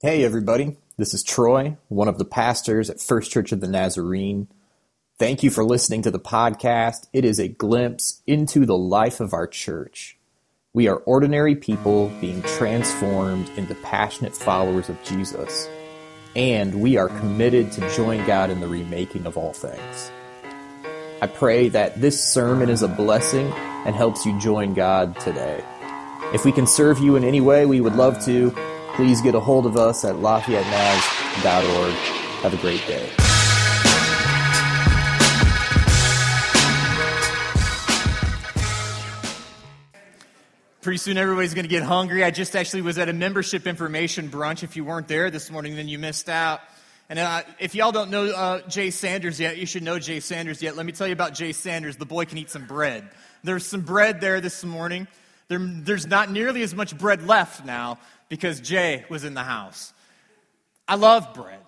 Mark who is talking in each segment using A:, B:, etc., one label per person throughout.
A: Hey, everybody. This is Troy, one of the pastors at First Church of the Nazarene. Thank you for listening to the podcast. It is a glimpse into the life of our church. We are ordinary people being transformed into passionate followers of Jesus, and we are committed to join God in the remaking of all things. I pray that this sermon is a blessing and helps you join God today. If we can serve you in any way, we would love to please get a hold of us at LafayetteNaz.org. Have a great day.
B: Pretty soon everybody's going to get hungry. I just actually was at a membership information brunch. If you weren't there this morning, then you missed out. And uh, if y'all don't know uh, Jay Sanders yet, you should know Jay Sanders yet. Let me tell you about Jay Sanders. The boy can eat some bread. There's some bread there this morning. There, there's not nearly as much bread left now, because Jay was in the house. I love bread.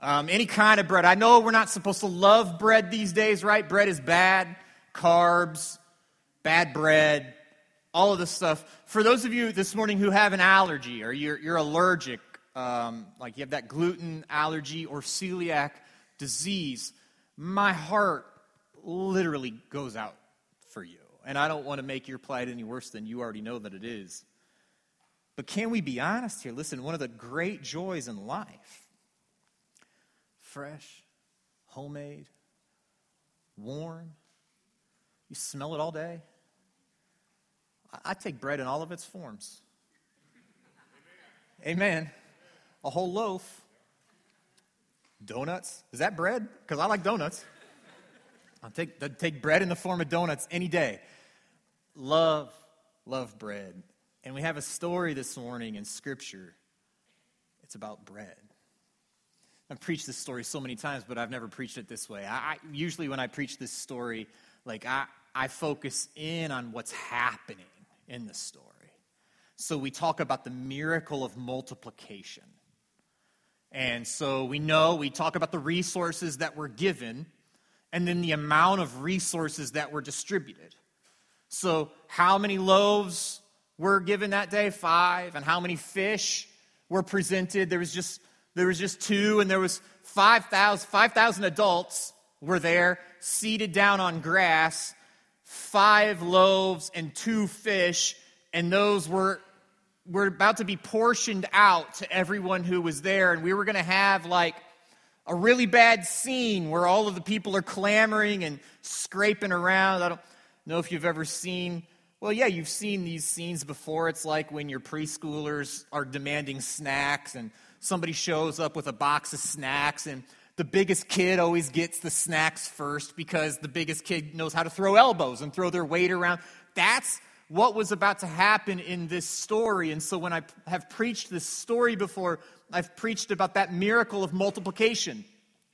B: Um, any kind of bread. I know we're not supposed to love bread these days, right? Bread is bad, carbs, bad bread, all of this stuff. For those of you this morning who have an allergy or you're, you're allergic, um, like you have that gluten allergy or celiac disease, my heart literally goes out for you. And I don't want to make your plight any worse than you already know that it is. But can we be honest here? Listen, one of the great joys in life fresh, homemade, warm, you smell it all day. I take bread in all of its forms. Amen. A whole loaf. Donuts. Is that bread? Because I like donuts. I'll take, I'll take bread in the form of donuts any day. Love, love bread. And we have a story this morning in Scripture. It's about bread. I've preached this story so many times, but I've never preached it this way. I, I, usually, when I preach this story, like I, I focus in on what's happening in the story. So we talk about the miracle of multiplication. And so we know we talk about the resources that were given and then the amount of resources that were distributed. So, how many loaves were given that day? Five. And how many fish were presented? There was just, there was just two, and there was 5,000 5, adults were there, seated down on grass, five loaves and two fish, and those were were about to be portioned out to everyone who was there, and we were going to have like a really bad scene where all of the people are clamoring and scraping around. I don't know if you've ever seen well, yeah, you've seen these scenes before. It's like when your preschoolers are demanding snacks and somebody shows up with a box of snacks and the biggest kid always gets the snacks first because the biggest kid knows how to throw elbows and throw their weight around. That's what was about to happen in this story. And so when I have preached this story before, I've preached about that miracle of multiplication.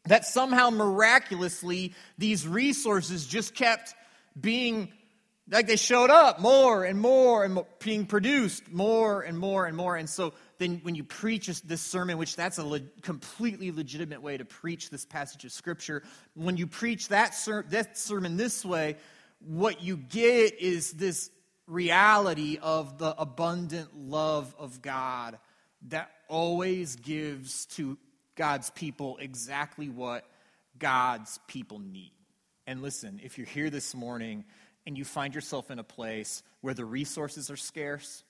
B: That somehow miraculously these resources just kept being like they showed up more and more and more, being produced more and more and more. And so then when you preach this sermon, which that's a le- completely legitimate way to preach this passage of Scripture, when you preach that, ser- that sermon this way, what you get is this reality of the abundant love of God that always gives to God's people exactly what God's people need. And listen, if you're here this morning and you find yourself in a place where the resources are scarce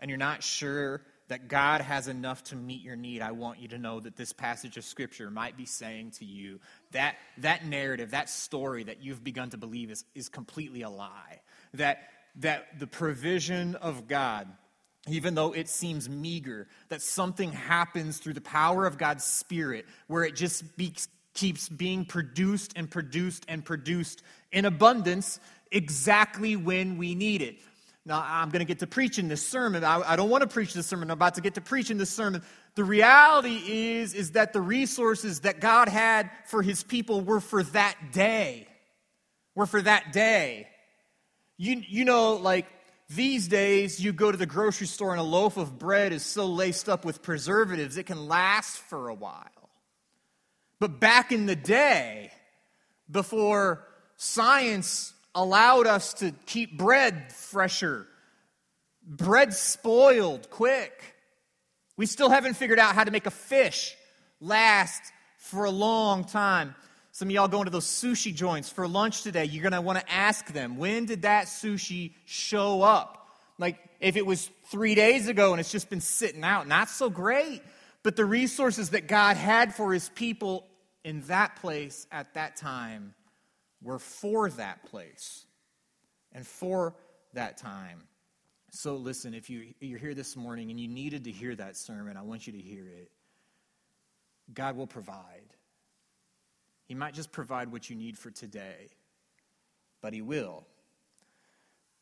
B: and you're not sure that God has enough to meet your need, I want you to know that this passage of Scripture might be saying to you that that narrative, that story that you've begun to believe is, is completely a lie. That, that the provision of God, even though it seems meager, that something happens through the power of God's Spirit where it just speaks keeps being produced and produced and produced in abundance exactly when we need it. Now, I'm going to get to preaching this sermon. I, I don't want to preach this sermon. I'm about to get to preaching this sermon. The reality is, is that the resources that God had for his people were for that day. Were for that day. You, you know, like these days, you go to the grocery store and a loaf of bread is so laced up with preservatives, it can last for a while. But back in the day, before science allowed us to keep bread fresher, bread spoiled quick. We still haven't figured out how to make a fish last for a long time. Some of y'all going to those sushi joints for lunch today, you're going to want to ask them, when did that sushi show up? Like, if it was three days ago and it's just been sitting out, not so great. But the resources that God had for his people in that place at that time were for that place and for that time. So, listen, if you, you're here this morning and you needed to hear that sermon, I want you to hear it. God will provide. He might just provide what you need for today, but He will.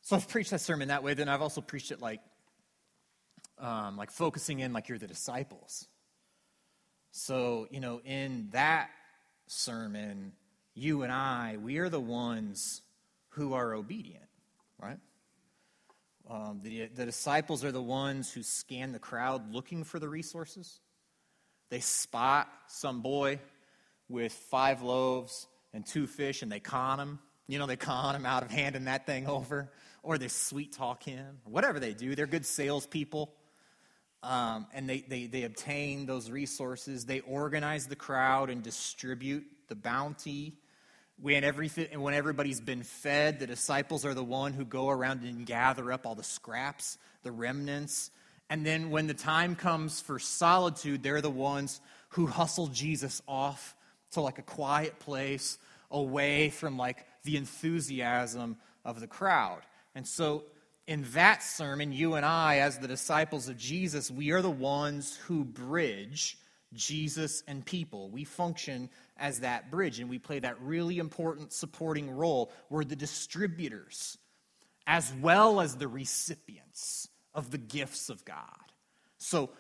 B: So I've preached that sermon that way. Then I've also preached it like, um, like focusing in like you're the disciples. So you know, in that sermon, you and I, we are the ones who are obedient, right? Um, the, the disciples are the ones who scan the crowd looking for the resources. They spot some boy with five loaves and two fish and they con him. You know, they con him out of handing that thing over, or they sweet talk him, whatever they do. They're good salespeople. Um, and they, they, they obtain those resources. They organize the crowd and distribute the bounty. When, everything, when everybody's been fed, the disciples are the one who go around and gather up all the scraps, the remnants. And then when the time comes for solitude, they're the ones who hustle Jesus off to like a quiet place away from like the enthusiasm of the crowd. And so, in that sermon, you and I, as the disciples of Jesus, we are the ones who bridge Jesus and people. We function as that bridge, and we play that really important supporting role. We're the distributors as well as the recipients of the gifts of God. So,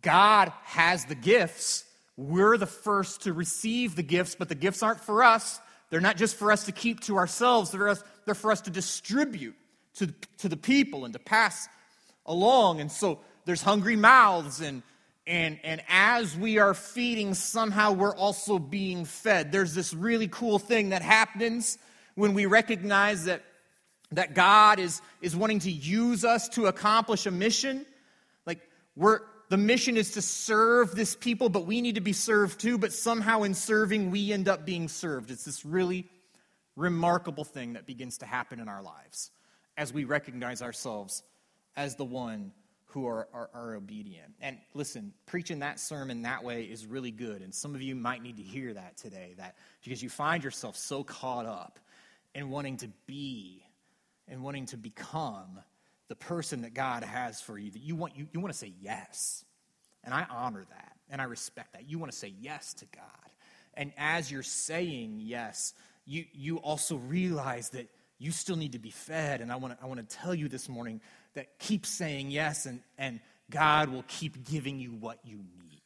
B: God has the gifts. We're the first to receive the gifts, but the gifts aren't for us. They're not just for us to keep to ourselves, they're, us, they're for us to distribute to, to the people and to pass along. And so there's hungry mouths, and, and, and as we are feeding, somehow we're also being fed. There's this really cool thing that happens when we recognize that, that God is, is wanting to use us to accomplish a mission. Like, we're, the mission is to serve this people, but we need to be served too. But somehow in serving, we end up being served. It's this really remarkable thing that begins to happen in our lives as we recognize ourselves as the one who are, are, are, obedient. And listen, preaching that sermon that way is really good. And some of you might need to hear that today, that because you find yourself so caught up in wanting to be and wanting to become the person that God has for you, that you want, you, you want to say yes. And I honor that and I respect that. You want to say yes to God. And as you're saying yes, you, you also realize that you still need to be fed. And I want to, I want to tell you this morning that keep saying yes, and, and God will keep giving you what you need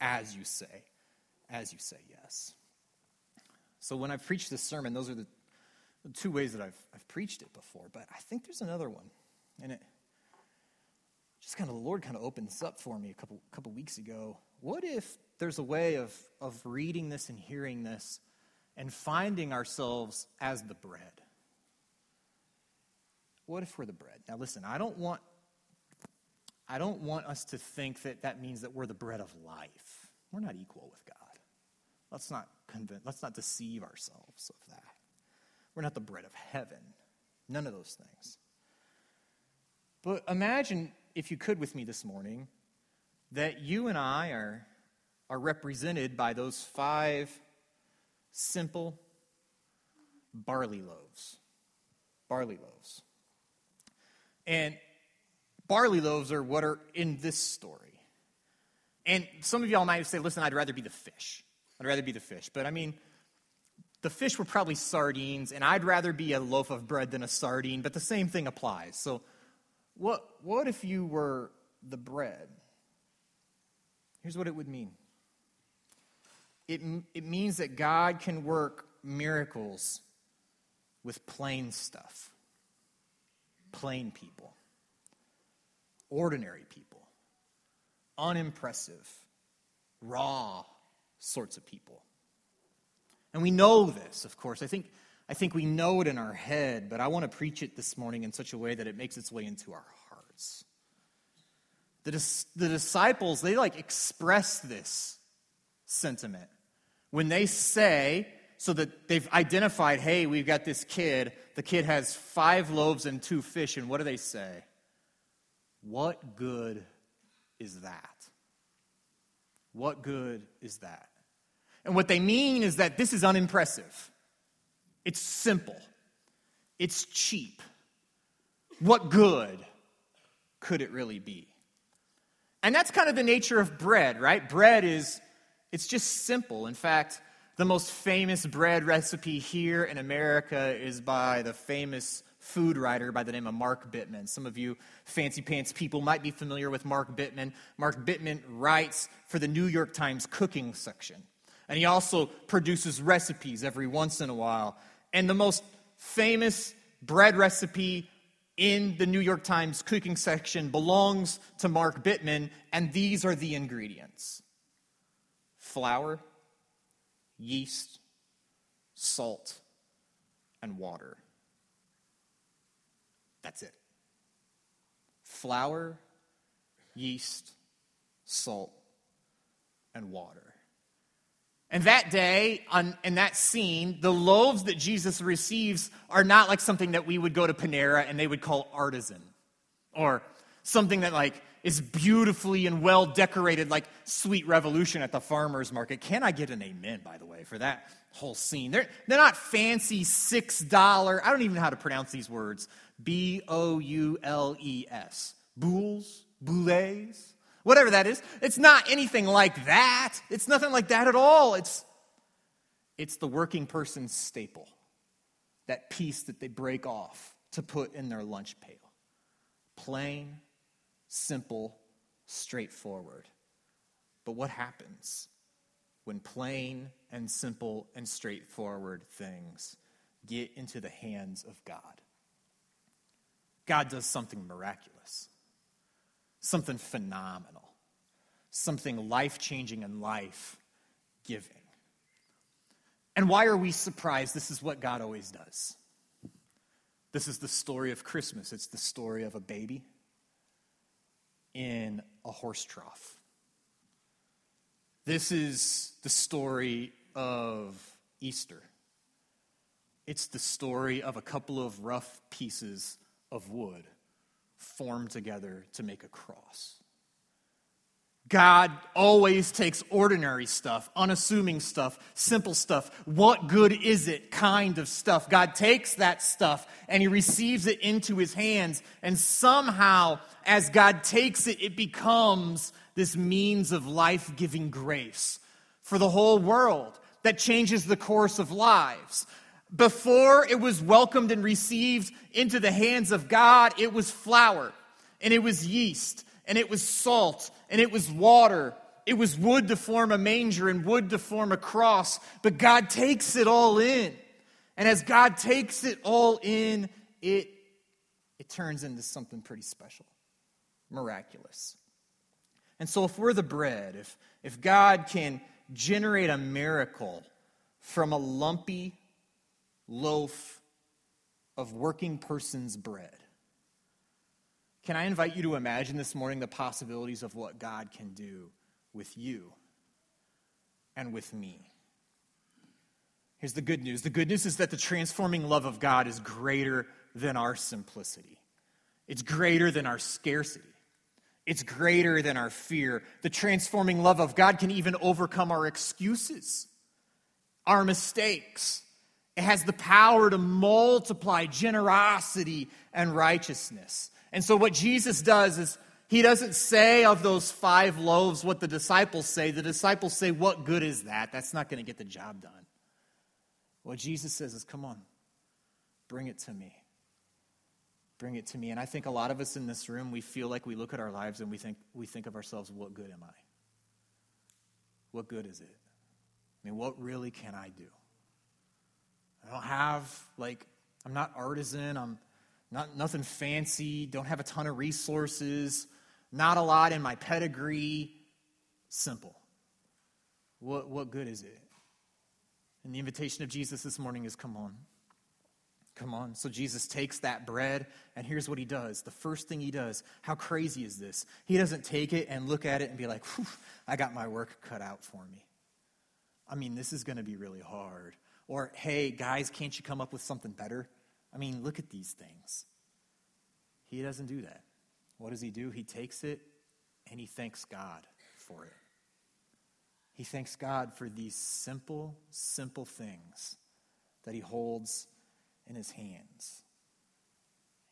B: as you say, as you say yes. So when I preach this sermon, those are the, the two ways that I've, I've preached it before. But I think there's another one. And it just kind of the Lord kind of opened this up for me a couple couple weeks ago. What if there's a way of of reading this and hearing this and finding ourselves as the bread? What if we're the bread? Now listen, I don't want I don't want us to think that that means that we're the bread of life. We're not equal with God. Let's not convince, let's not deceive ourselves of that. We're not the bread of heaven. None of those things. But imagine, if you could, with me this morning, that you and I are, are represented by those five simple barley loaves. Barley loaves. And barley loaves are what are in this story. And some of y'all might say, listen, I'd rather be the fish. I'd rather be the fish. But I mean, the fish were probably sardines, and I'd rather be a loaf of bread than a sardine, but the same thing applies. So what, what if you were the bread? Here's what it would mean it, it means that God can work miracles with plain stuff, plain people, ordinary people, unimpressive, raw sorts of people. And we know this, of course. I think I think we know it in our head, but I want to preach it this morning in such a way that it makes its way into our hearts. the, the disciples, they like express this sentiment. When they say, so that they've identified, hey, we've got this kid, the kid has five loaves and two fish, and what do they say? What good is that? What good is that? And what they mean is that this is unimpressive. It's simple. It's cheap. What good could it really be? And that's kind of the nature of bread, right? Bread is, it's just simple. In fact, the most famous bread recipe here in America is by the famous food writer by the name of Mark Bittman. Some of you fancy pants people might be familiar with Mark Bittman. Mark Bittman writes for the New York Times cooking section. And he also produces recipes every once in a while. And the most famous bread recipe in the New York Times cooking section belongs to Mark Bittman, and these are the ingredients flour, yeast, salt, and water. That's it. Flour, yeast, salt, and water. And that day, on, in that scene, the loaves that Jesus receives are not like something that we would go to Panera and they would call artisan, or something that like is beautifully and well decorated, like Sweet Revolution at the farmer's market. Can I get an amen, by the way, for that whole scene? They're, they're not fancy $6, I don't even know how to pronounce these words B O U L E S. Boules? Boulets? whatever that is. It's not anything like that. It's nothing like that at all. It's, it's the working person's staple, that piece that they break off to put in their lunch pail. Plain, simple, straightforward. But what happens when plain and simple and straightforward things get into the hands of God? God does something miraculous something phenomenal, something life changing and life giving. And why are we surprised? This is what God always does. This is the story of Christmas. It's the story of a baby in a horse trough. This is the story of Easter. It's the story of a couple of rough pieces of wood formed together to make a cross. God always takes ordinary stuff, unassuming stuff, simple stuff. What good is it kind of stuff? God takes that stuff and he receives it into his hands. And somehow, as God takes it, it becomes this means of life giving grace for the whole world that changes the course of lives. Before it was welcomed and received into the hands of God, it was flour, and it was yeast, and it was salt, and it was water. It was wood to form a manger and wood to form a cross. But God takes it all in. And as God takes it all in, it, it turns into something pretty special, miraculous. And so, if we're the bread, if, if God can generate a miracle from a lumpy, loaf of working person's bread. Can I invite you to imagine this morning the possibilities of what God can do with you and with me? Here's the good news the good news is that the transforming love of God is greater than our simplicity, it's greater than our scarcity. It's greater than our fear. The transforming love of God can even overcome our excuses, our mistakes, it has the power to multiply generosity and righteousness. And so, what Jesus does is he doesn't say of those five loaves what the disciples say. The disciples say, What good is that? That's not going to get the job done. What Jesus says is, Come on, bring it to me. Bring it to me. And I think a lot of us in this room, we feel like we look at our lives and we think, we think of ourselves, What good am I? What good is it? I mean, what really can I do? I don't have, like, I'm not artisan. I'm not nothing fancy. Don't have a ton of resources. Not a lot in my pedigree. Simple. What, what good is it? And the invitation of Jesus this morning is come on. Come on. So Jesus takes that bread, and here's what he does. The first thing he does, how crazy is this? He doesn't take it and look at it and be like, I got my work cut out for me. I mean, this is going to be really hard. Or, hey, guys, can't you come up with something better? I mean, look at these things. He doesn't do that. What does he do? He takes it and he thanks God for it. He thanks God for these simple, simple things that he holds in his hands.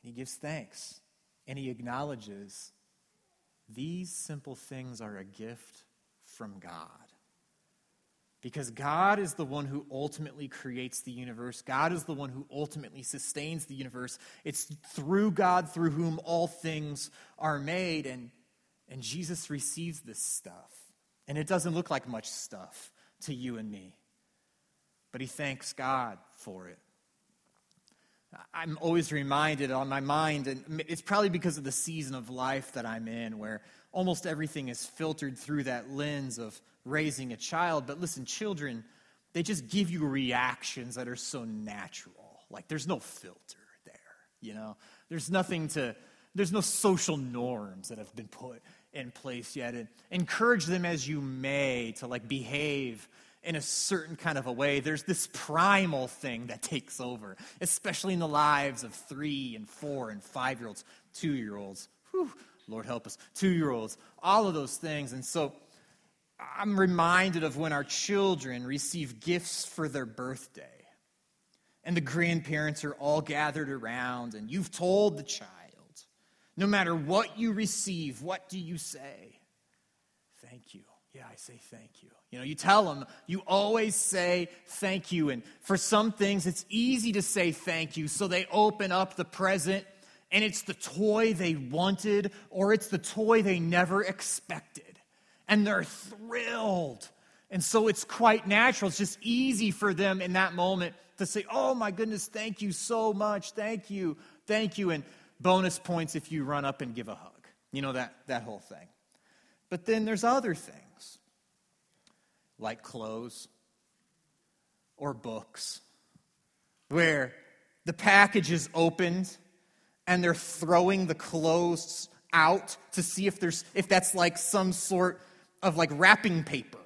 B: He gives thanks and he acknowledges these simple things are a gift from God. Because God is the one who ultimately creates the universe. God is the one who ultimately sustains the universe. It's through God through whom all things are made. And, and Jesus receives this stuff. And it doesn't look like much stuff to you and me. But he thanks God for it. I'm always reminded on my mind, and it's probably because of the season of life that I'm in, where almost everything is filtered through that lens of raising a child. But listen, children, they just give you reactions that are so natural. Like there's no filter there, you know? There's nothing to, there's no social norms that have been put in place yet. And encourage them as you may to like behave in a certain kind of a way, there's this primal thing that takes over, especially in the lives of three and four and five year olds, two year olds. Lord help us, two year olds, all of those things. And so I'm reminded of when our children receive gifts for their birthday. And the grandparents are all gathered around, and you've told the child, no matter what you receive, what do you say? Thank you. Yeah, I say thank you. You know, you tell them, you always say thank you. And for some things, it's easy to say thank you. So they open up the present, and it's the toy they wanted, or it's the toy they never expected. And they're thrilled. And so it's quite natural. It's just easy for them in that moment to say, Oh my goodness, thank you so much. Thank you. Thank you. And bonus points if you run up and give a hug. You know, that, that whole thing. But then there's other things like clothes or books, where the package is opened and they're throwing the clothes out to see if there's if that's like some sort of like wrapping paper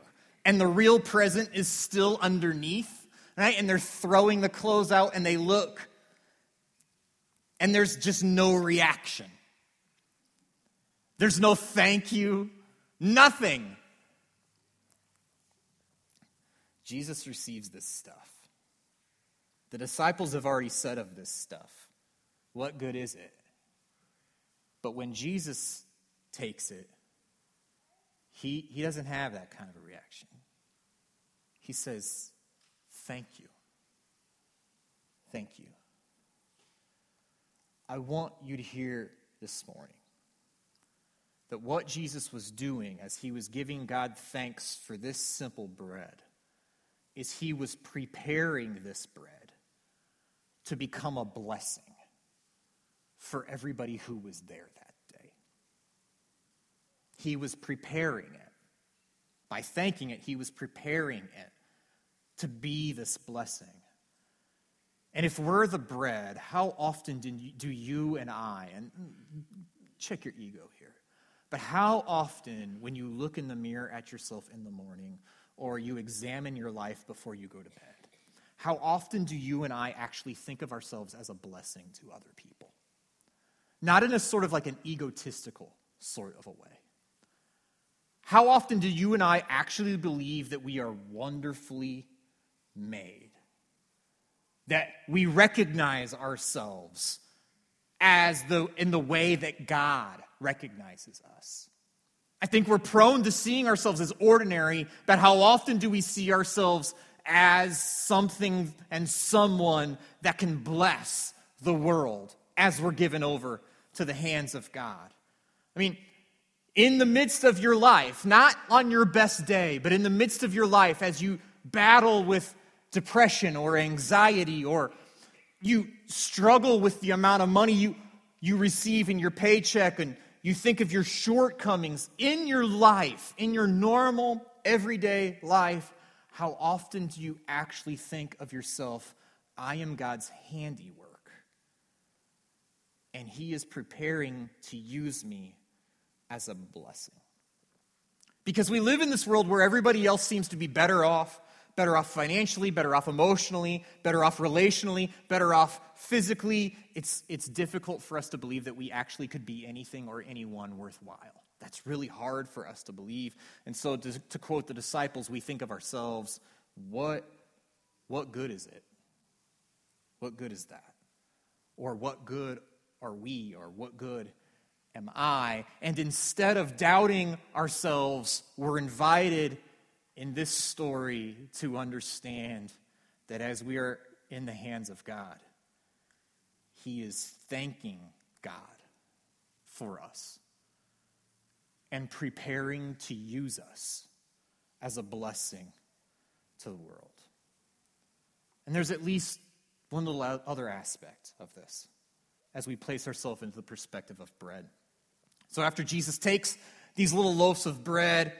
B: and the real present is still underneath right and they're throwing the clothes out and they look and there's just no reaction there's no thank you nothing Jesus receives this stuff. The disciples have already said of this stuff, What good is it? But when Jesus takes it, he, he doesn't have that kind of a reaction. He says, Thank you. Thank you. I want you to hear this morning that what Jesus was doing as he was giving God thanks for this simple bread is he was preparing this bread to become a blessing for everybody who was there that. He was preparing it. By thanking it, he was preparing it to be this blessing. And if we're the bread, how often do you and I, and check your ego here, but how often when you look in the mirror at yourself in the morning, or you examine your life before you go to bed. How often do you and I actually think of ourselves as a blessing to other people? Not in a sort of like an egotistical sort of a way. How often do you and I actually believe that we are wonderfully made? That we recognize ourselves as the in the way that God recognizes us? I think we're prone to seeing ourselves as ordinary, but how often do we see ourselves as something and someone that can bless the world as we're given over to the hands of God? I mean, in the midst of your life, not on your best day, but in the midst of your life, as you battle with depression or anxiety, or you struggle with the amount of money you, you receive in your paycheck and you think of your shortcomings in your life, in your normal, everyday life, how often do you actually think of yourself, I am God's handiwork? and He is preparing to use me as a blessing. Because we live in this world where everybody else seems to be better off, better off financially, better off emotionally, better off relationally, better off physically. It's, it's difficult for us to believe that we actually could be anything or anyone worthwhile. That's really hard for us to believe. And so, to, to quote the disciples, we think of ourselves, what, what good is it? What good is that? Or what good are we? Or what good am I? And instead of doubting ourselves, we're invited in this story to understand that as we are in the hands of God, He is thanking God for us and preparing to use us as a blessing to the world. And there's at least one little other aspect of this as we place ourselves into the perspective of bread. So after Jesus takes these little loaves of bread,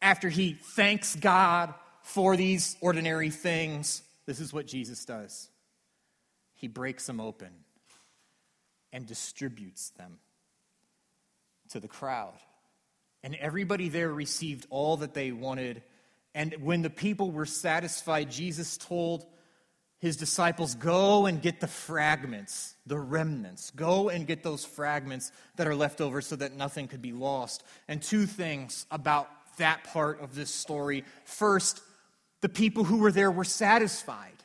B: after he thanks God for these ordinary things, this is what Jesus does. He breaks them open and distributes them to the crowd. And everybody there received all that they wanted. And when the people were satisfied, Jesus told his disciples, Go and get the fragments, the remnants. Go and get those fragments that are left over so that nothing could be lost. And two things about that part of this story. First, the people who were there were satisfied.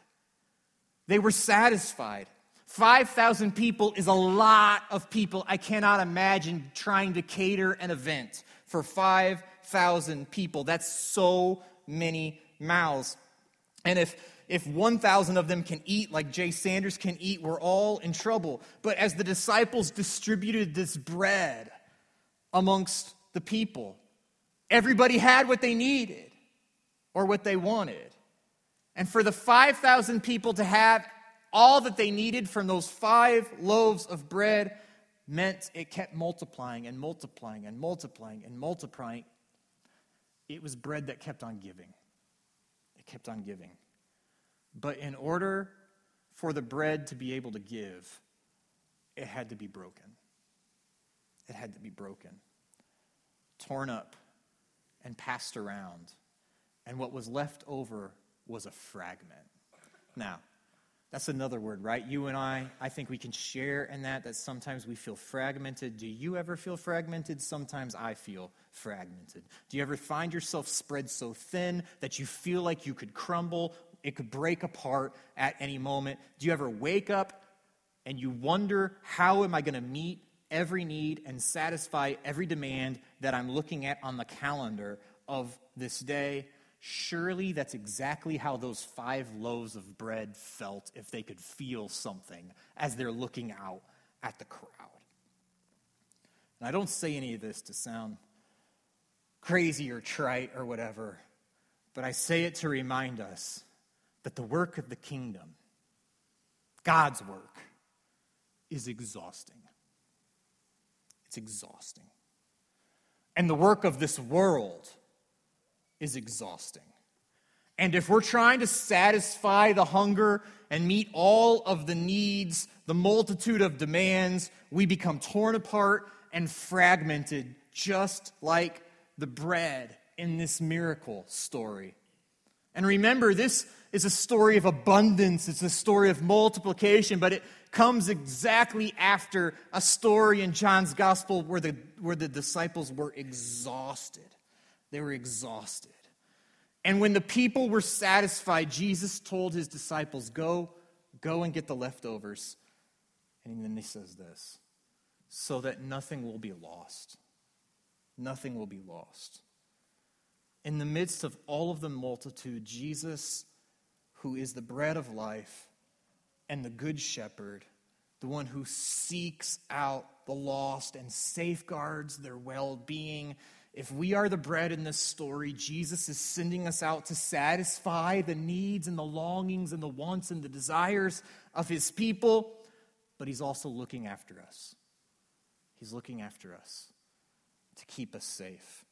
B: They were satisfied. 5,000 people is a lot of people. I cannot imagine trying to cater an event for 5,000 people. That's so many mouths. And if if 1,000 of them can eat like Jay Sanders can eat, we're all in trouble. But as the disciples distributed this bread amongst the people, everybody had what they needed or what they wanted. And for the 5,000 people to have all that they needed from those five loaves of bread meant it kept multiplying and multiplying and multiplying and multiplying. It was bread that kept on giving. It kept on giving. But in order for the bread to be able to give, it had to be broken. It had to be broken, torn up, and passed around. And what was left over was a fragment. Now, that's another word, right? You and I, I think we can share in that, that sometimes we feel fragmented. Do you ever feel fragmented? Sometimes I feel fragmented. Do you ever find yourself spread so thin that you feel like you could crumble it could break apart at any moment. Do you ever wake up and you wonder, how am I going to meet every need and satisfy every demand that I'm looking at on the calendar of this day? Surely that's exactly how those five loaves of bread felt if they could feel something as they're looking out at the crowd. And I don't say any of this to sound crazy or trite or whatever, but I say it to remind us that the work of the kingdom, God's work, is exhausting. It's exhausting. And the work of this world is exhausting. And if we're trying to satisfy the hunger and meet all of the needs, the multitude of demands, we become torn apart and fragmented, just like the bread in this miracle story. And remember, this is a story of abundance, it's a story of multiplication, but it comes exactly after a story in John's gospel where the, where the disciples were exhausted. They were exhausted. And when the people were satisfied, Jesus told his disciples, Go, go and get the leftovers. And then he says this so that nothing will be lost. Nothing will be lost. In the midst of all of the multitude, Jesus who is the bread of life and the good shepherd, the one who seeks out the lost and safeguards their well being. If we are the bread in this story, Jesus is sending us out to satisfy the needs and the longings and the wants and the desires of his people, but he's also looking after us. He's looking after us to keep us safe.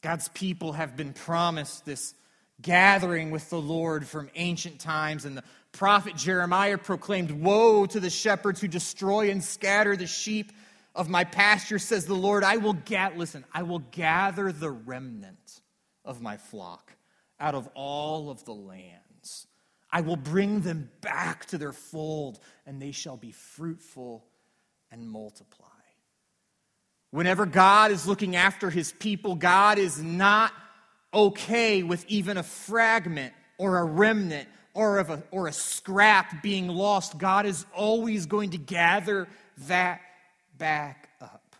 B: God's people have been promised this gathering with the Lord from ancient times and the prophet Jeremiah proclaimed, Woe to the shepherds who destroy and scatter the sheep of my pasture, says the Lord. I will get, listen, I will gather the remnant of my flock out of all of the lands. I will bring them back to their fold, and they shall be fruitful and multiply. Whenever God is looking after his people, God is not okay with even a fragment or a remnant or, of a, or a scrap being lost. God is always going to gather that back up.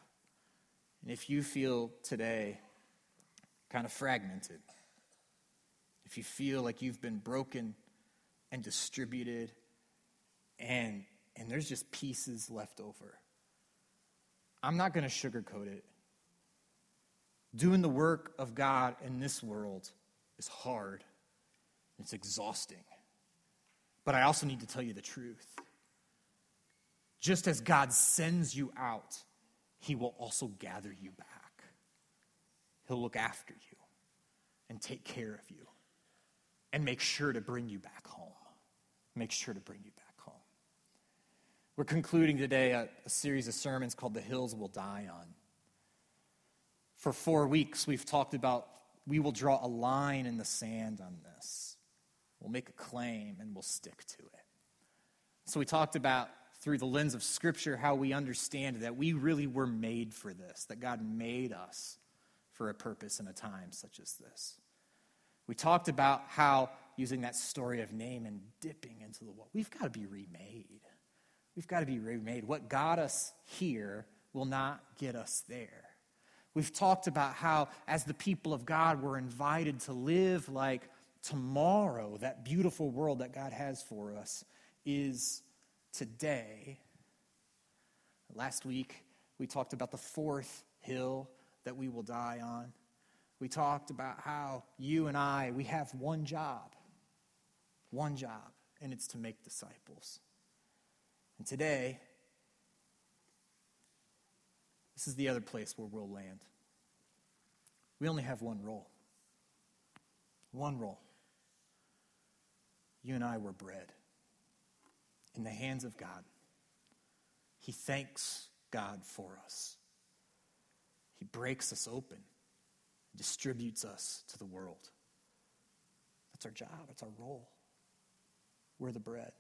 B: And if you feel today kind of fragmented, if you feel like you've been broken and distributed and, and there's just pieces left over, I'm not going to sugarcoat it. Doing the work of God in this world is hard, it's exhausting. But I also need to tell you the truth. Just as God sends you out, He will also gather you back. He'll look after you and take care of you and make sure to bring you back home. Make sure to bring you back home. We're concluding today a, a series of sermons called The Hills Will Die On. For four weeks, we've talked about we will draw a line in the sand on this. We'll make a claim and we'll stick to it. So, we talked about through the lens of Scripture how we understand that we really were made for this, that God made us for a purpose in a time such as this. We talked about how, using that story of Naaman dipping into the well, we've got to be remade. We've got to be remade. What got us here will not get us there. We've talked about how, as the people of God, we're invited to live like tomorrow, that beautiful world that God has for us, is today. Last week, we talked about the fourth hill that we will die on. We talked about how you and I, we have one job, one job, and it's to make disciples. And today, this is the other place where we'll land. We only have one role. One role. You and I were bread in the hands of God. He thanks God for us. He breaks us open, distributes us to the world. That's our job, it's our role. We're the bread.